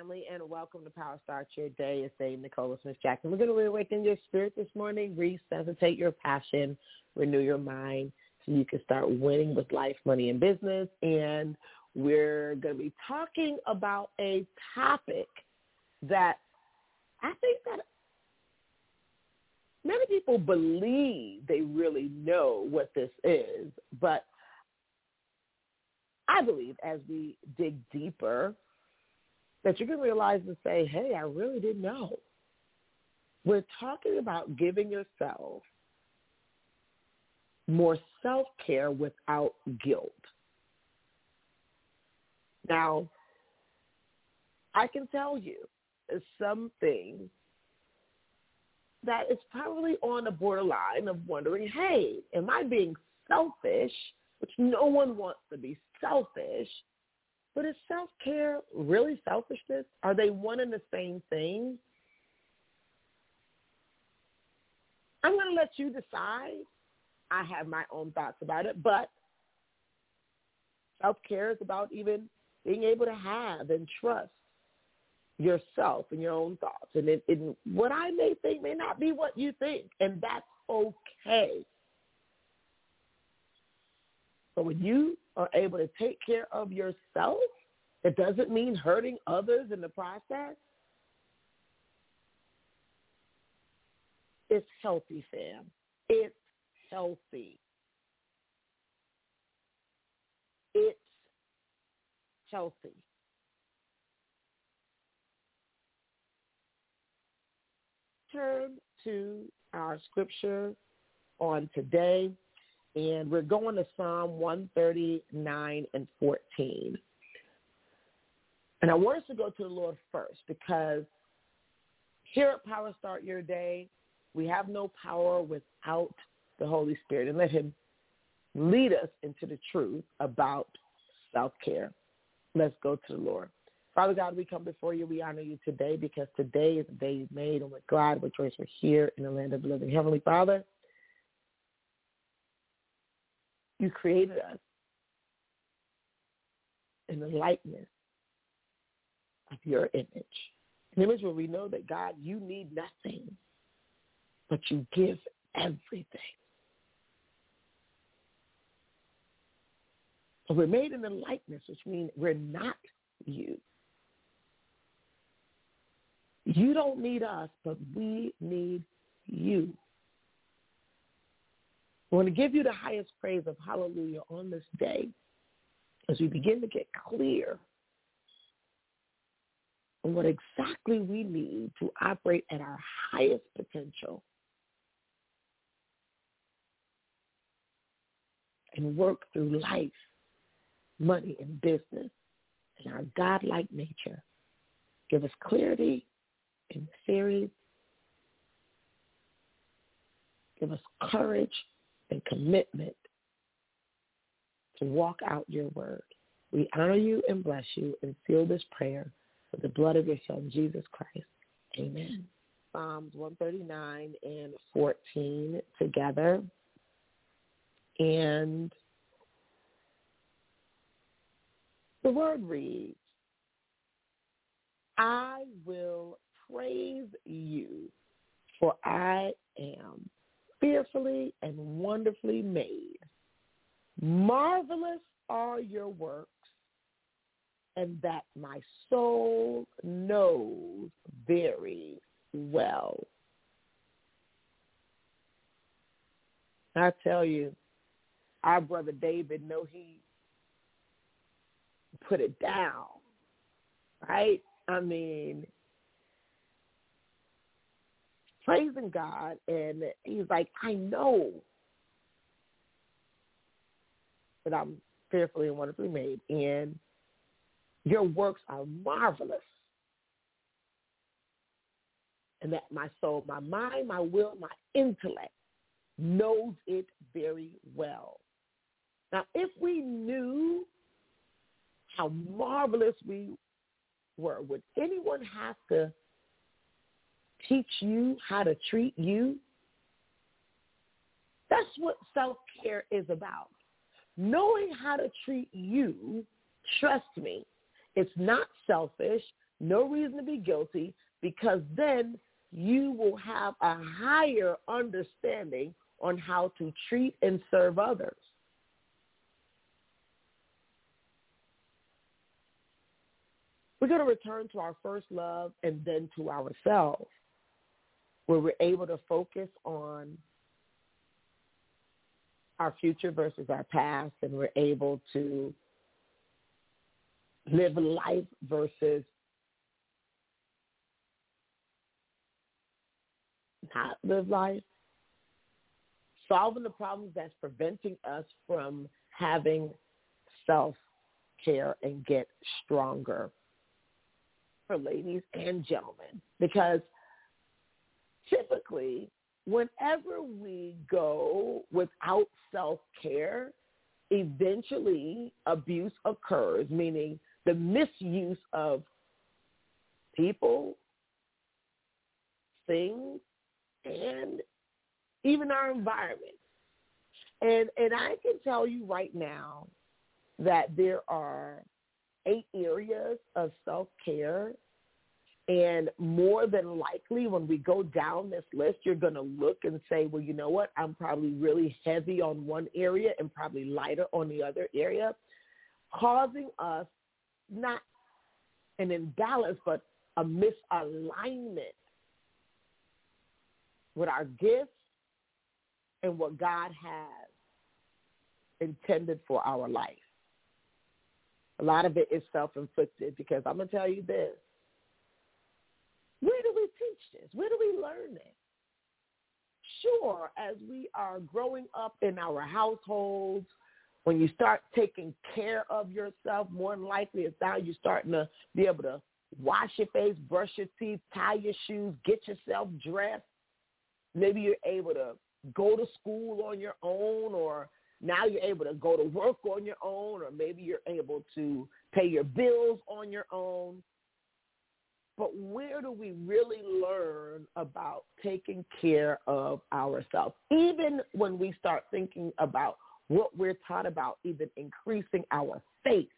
And welcome to Power Start Your Day. It's Dame Nicola Smith Jackson. We're going to reawaken your spirit this morning, resuscitate your passion, renew your mind so you can start winning with life, money, and business. And we're going to be talking about a topic that I think that many people believe they really know what this is, but I believe as we dig deeper, that you can realize and say, hey, I really didn't know. We're talking about giving yourself more self-care without guilt. Now, I can tell you something that is probably on the borderline of wondering, hey, am I being selfish? Which no one wants to be selfish. But is self-care really selfishness? Are they one and the same thing? I'm going to let you decide. I have my own thoughts about it, but self-care is about even being able to have and trust yourself and your own thoughts. And it, it, what I may think may not be what you think, and that's okay. But when you are able to take care of yourself, it doesn't mean hurting others in the process. It's healthy, fam. It's healthy. It's healthy. Turn to our scripture on today and we're going to Psalm 139 and 14. And I want us to go to the Lord first because here at Power Start Your Day, we have no power without the Holy Spirit and let him lead us into the truth about self-care. Let's go to the Lord. Father God, we come before you. We honor you today because today is the day you've made and we're glad, joyous, we're here in the land of the living. Heavenly Father, You created us in the likeness of your image. An image where we know that God, you need nothing, but you give everything. So we're made in the likeness, which means we're not you. You don't need us, but we need you. I want to give you the highest praise of hallelujah on this day as we begin to get clear on what exactly we need to operate at our highest potential and work through life, money, and business in our godlike nature. Give us clarity in the series. Give us courage and commitment to walk out your word. We honor you and bless you and seal this prayer with the blood of your son, Jesus Christ. Amen. Psalms 139 and 14 together. And the word reads, I will praise you, for I am fearfully and wonderfully made. Marvelous are your works, and that my soul knows very well. I tell you, our brother David know he put it down, right? I mean, praising God, and he's like, I know that I'm fearfully and wonderfully made, and your works are marvelous. and that my soul, my mind, my will, my intellect knows it very well. Now, if we knew how marvelous we were, would anyone have to teach you how to treat you? That's what self-care is about. Knowing how to treat you, trust me, it's not selfish, no reason to be guilty, because then you will have a higher understanding on how to treat and serve others. We're going to return to our first love and then to ourselves, where we're able to focus on our future versus our past, and we're able to live life versus not live life, solving the problems that's preventing us from having self-care and get stronger for ladies and gentlemen. Because typically, whenever we go without self-care, eventually abuse occurs, meaning the misuse of people, things, and even our environment. And and I can tell you right now that there are eight areas of self-care and more than likely when we go down this list, you're going to look and say, well, you know what? I'm probably really heavy on one area and probably lighter on the other area, causing us not an imbalance, but a misalignment with our gifts and what God has intended for our life. A lot of it is self-inflicted because I'm going to tell you this. Where do we teach this? Where do we learn it? Sure, as we are growing up in our households, when you start taking care of yourself, more than likely it's now you're starting to be able to wash your face, brush your teeth, tie your shoes, get yourself dressed, Maybe you're able to go to school on your own or now you're able to go to work on your own or maybe you're able to pay your bills on your own. But where do we really learn about taking care of ourselves? Even when we start thinking about what we're taught about, even increasing our faith,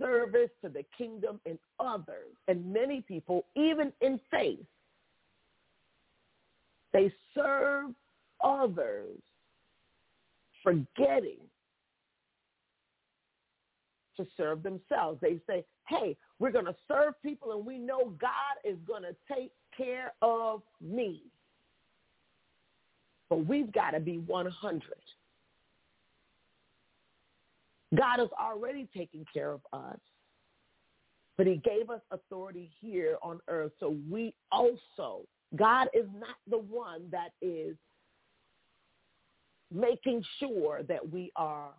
service to the kingdom and others, and many people, even in faith, they serve others, forgetting to serve themselves. They say, hey, we're going to serve people and we know God is going to take care of me. But we've got to be 100. God is already taking care of us. But he gave us authority here on earth so we also God is not the one that is making sure that we are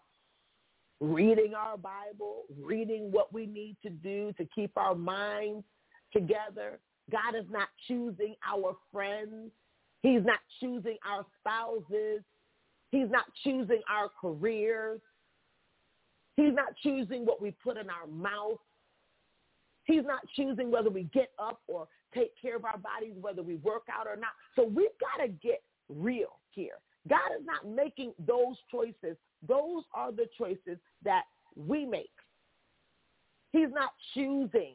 reading our Bible, reading what we need to do to keep our minds together. God is not choosing our friends. He's not choosing our spouses. He's not choosing our careers. He's not choosing what we put in our mouth. He's not choosing whether we get up or take care of our bodies, whether we work out or not. So we've got to get real here. God is not making those choices. Those are the choices that we make. He's not choosing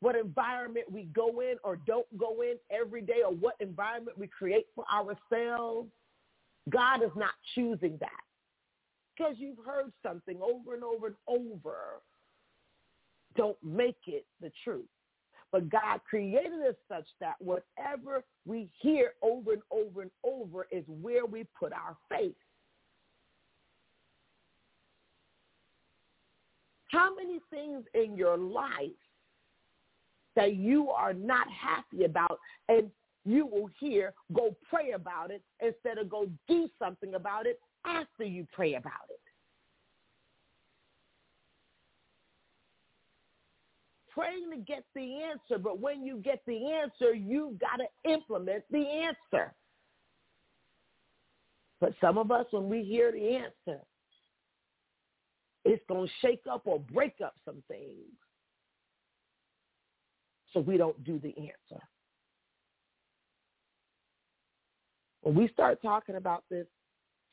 what environment we go in or don't go in every day or what environment we create for ourselves. God is not choosing that because you've heard something over and over and over don't make it the truth. But God created us such that whatever we hear over and over and over is where we put our faith. How many things in your life that you are not happy about and you will hear, go pray about it instead of go do something about it after you pray about it? Praying to get the answer, but when you get the answer, you've got to implement the answer. But some of us, when we hear the answer, it's going to shake up or break up some things. So we don't do the answer. When we start talking about this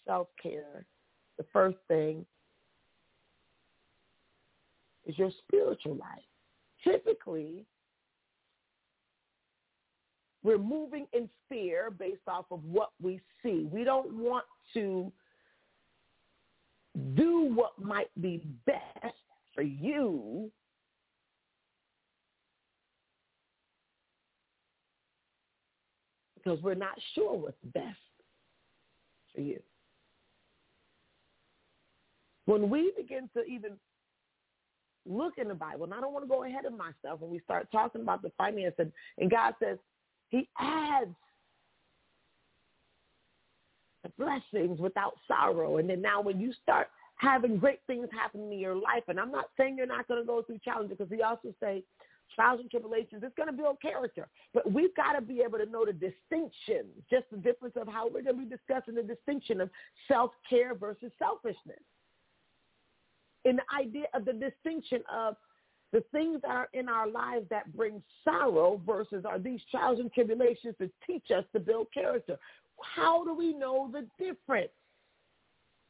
self-care, the first thing is your spiritual life. Typically, we're moving in fear based off of what we see. We don't want to do what might be best for you because we're not sure what's best for you. When we begin to even look in the Bible, and I don't want to go ahead of myself when we start talking about the finance, and, and God says he adds the blessings without sorrow. And then now when you start having great things happen in your life, and I'm not saying you're not going to go through challenges because he also say trials and tribulations, it's going to build character. But we've got to be able to know the distinction, just the difference of how we're going to be discussing the distinction of self-care versus selfishness. In the idea of the distinction of the things that are in our lives that bring sorrow versus are these trials and tribulations to teach us to build character. How do we know the difference?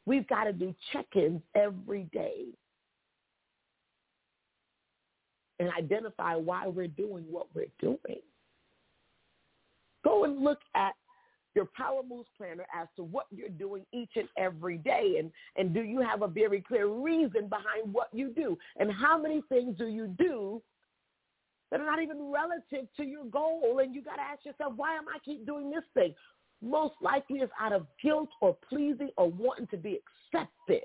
We've got to do check-ins every day and identify why we're doing what we're doing. Go and look at your Power Moves planner as to what you're doing each and every day. And, and do you have a very clear reason behind what you do? And how many things do you do that are not even relative to your goal? And you got to ask yourself, why am I keep doing this thing? Most likely it's out of guilt or pleasing or wanting to be accepted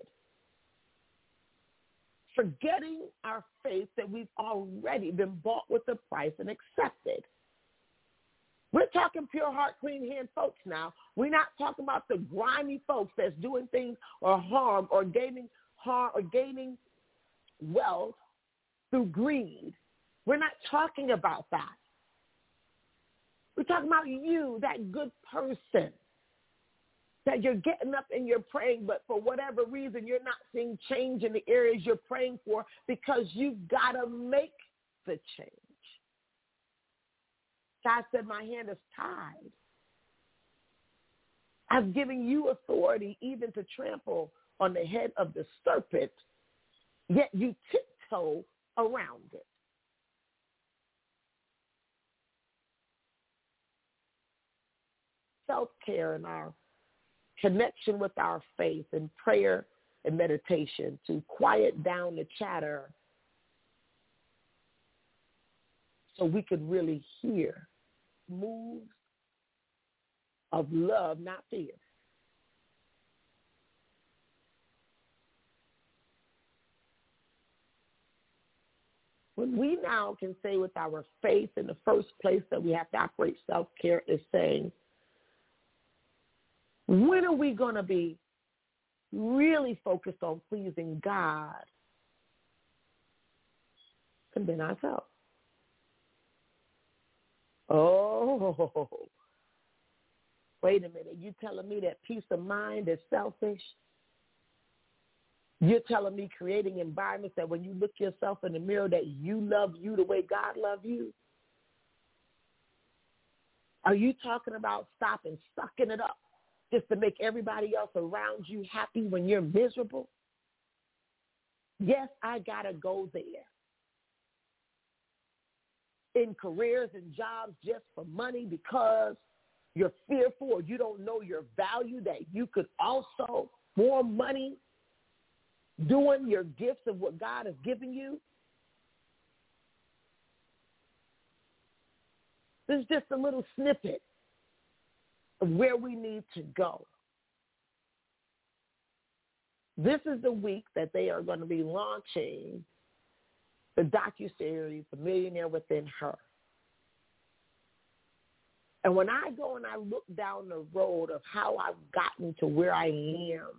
forgetting our faith that we've already been bought with a price and accepted. We're talking pure heart, clean hand folks now. We're not talking about the grimy folks that's doing things or harm or gaining harm or gaining wealth through greed. We're not talking about that. We're talking about you, that good person that you're getting up and you're praying, but for whatever reason, you're not seeing change in the areas you're praying for because you've got to make the change. God said, my hand is tied. I've given you authority even to trample on the head of the serpent, yet you tiptoe around it. Self-care and our connection with our faith and prayer and meditation to quiet down the chatter so we could really hear moves of love, not fear. When we now can say with our faith in the first place that we have to operate self-care is saying, when are we going to be really focused on pleasing God and then ourselves? Oh, wait a minute. You telling me that peace of mind is selfish? You're telling me creating environments that when you look yourself in the mirror that you love you the way God loved you? Are you talking about stopping sucking it up just to make everybody else around you happy when you're miserable? Yes, I got to go there. In careers and jobs just for money because you're fearful you don't know your value that you could also more money doing your gifts of what God has given you. This is just a little snippet of where we need to go. This is the week that they are going to be launching the docu-series, The Millionaire Within Her. And when I go and I look down the road of how I've gotten to where I am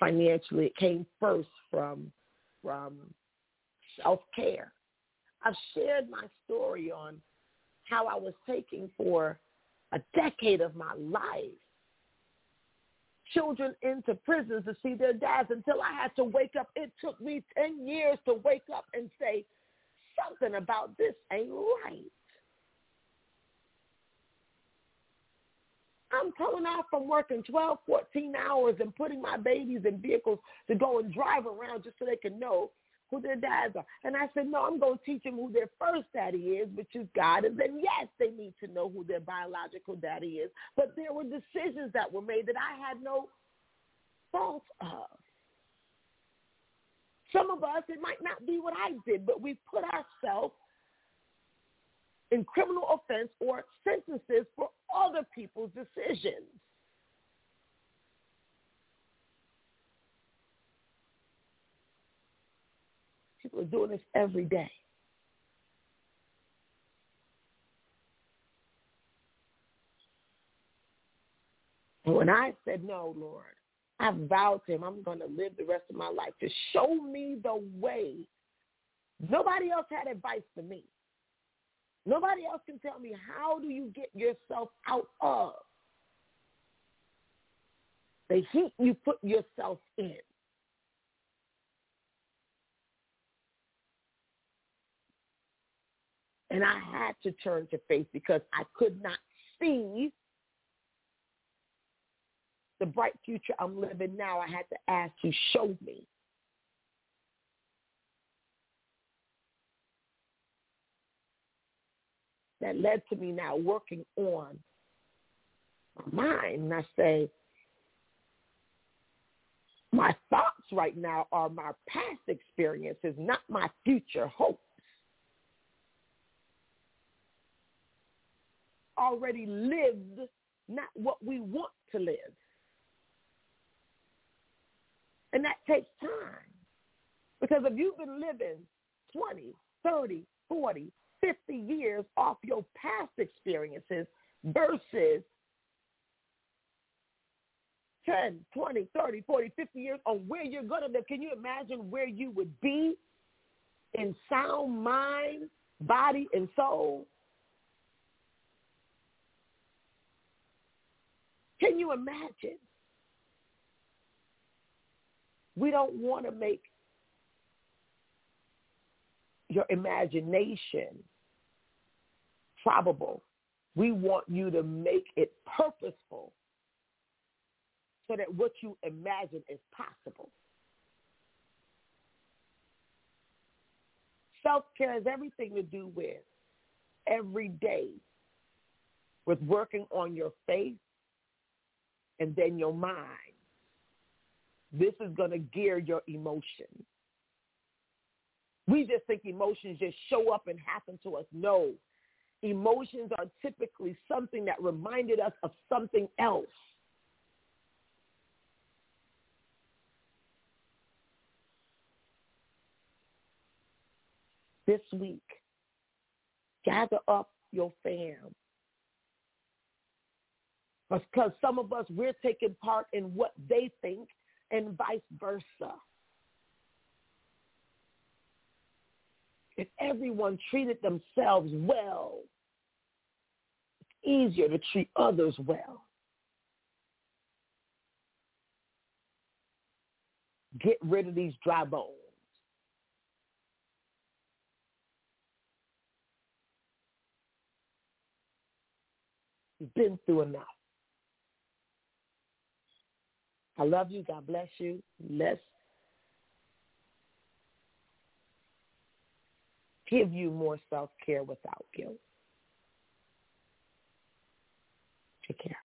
financially, it came first from from self-care. I've shared my story on how I was taking for a decade of my life children into prisons to see their dads until I had to wake up. It took me 10 years to wake up and say, something about this ain't right. I'm coming off from working 12, 14 hours and putting my babies in vehicles to go and drive around just so they can know who their dads are. And I said, no, I'm going to teach them who their first daddy is, which is God. And then, yes, they need to know who their biological daddy is. But there were decisions that were made that I had no fault of. Some of us, it might not be what I did, but we put ourselves in criminal offense or sentences for other people's decisions. Are doing this every day. And when I said, no, Lord, I vowed to him I'm going to live the rest of my life to show me the way. Nobody else had advice for me. Nobody else can tell me how do you get yourself out of the heat you put yourself in. And I had to turn to faith because I could not see the bright future I'm living now. I had to ask you, show me. That led to me now working on my mind. And I say, my thoughts right now are my past experiences, not my future hopes. Already lived not what we want to live. And that takes time. Because if you've been living 20, 30, 40, 50 years off your past experiences versus 10, 20, 30, 40, 50 years on where you're going to live, can you imagine where you would be in sound mind, body, and soul? Can you imagine? We don't want to make your imagination probable. We want you to make it purposeful so that what you imagine is possible. Self-care has everything to do with every day with working on your faith, and then your mind. This is going to gear your emotions. We just think emotions just show up and happen to us. No. Emotions are typically something that reminded us of something else. This week, gather up your fam because some of us, we're taking part in what they think and vice versa. If everyone treated themselves well, it's easier to treat others well. Get rid of these dry bones. You've been through enough. I love you. God bless you. Let's give you more self-care without guilt. Take care.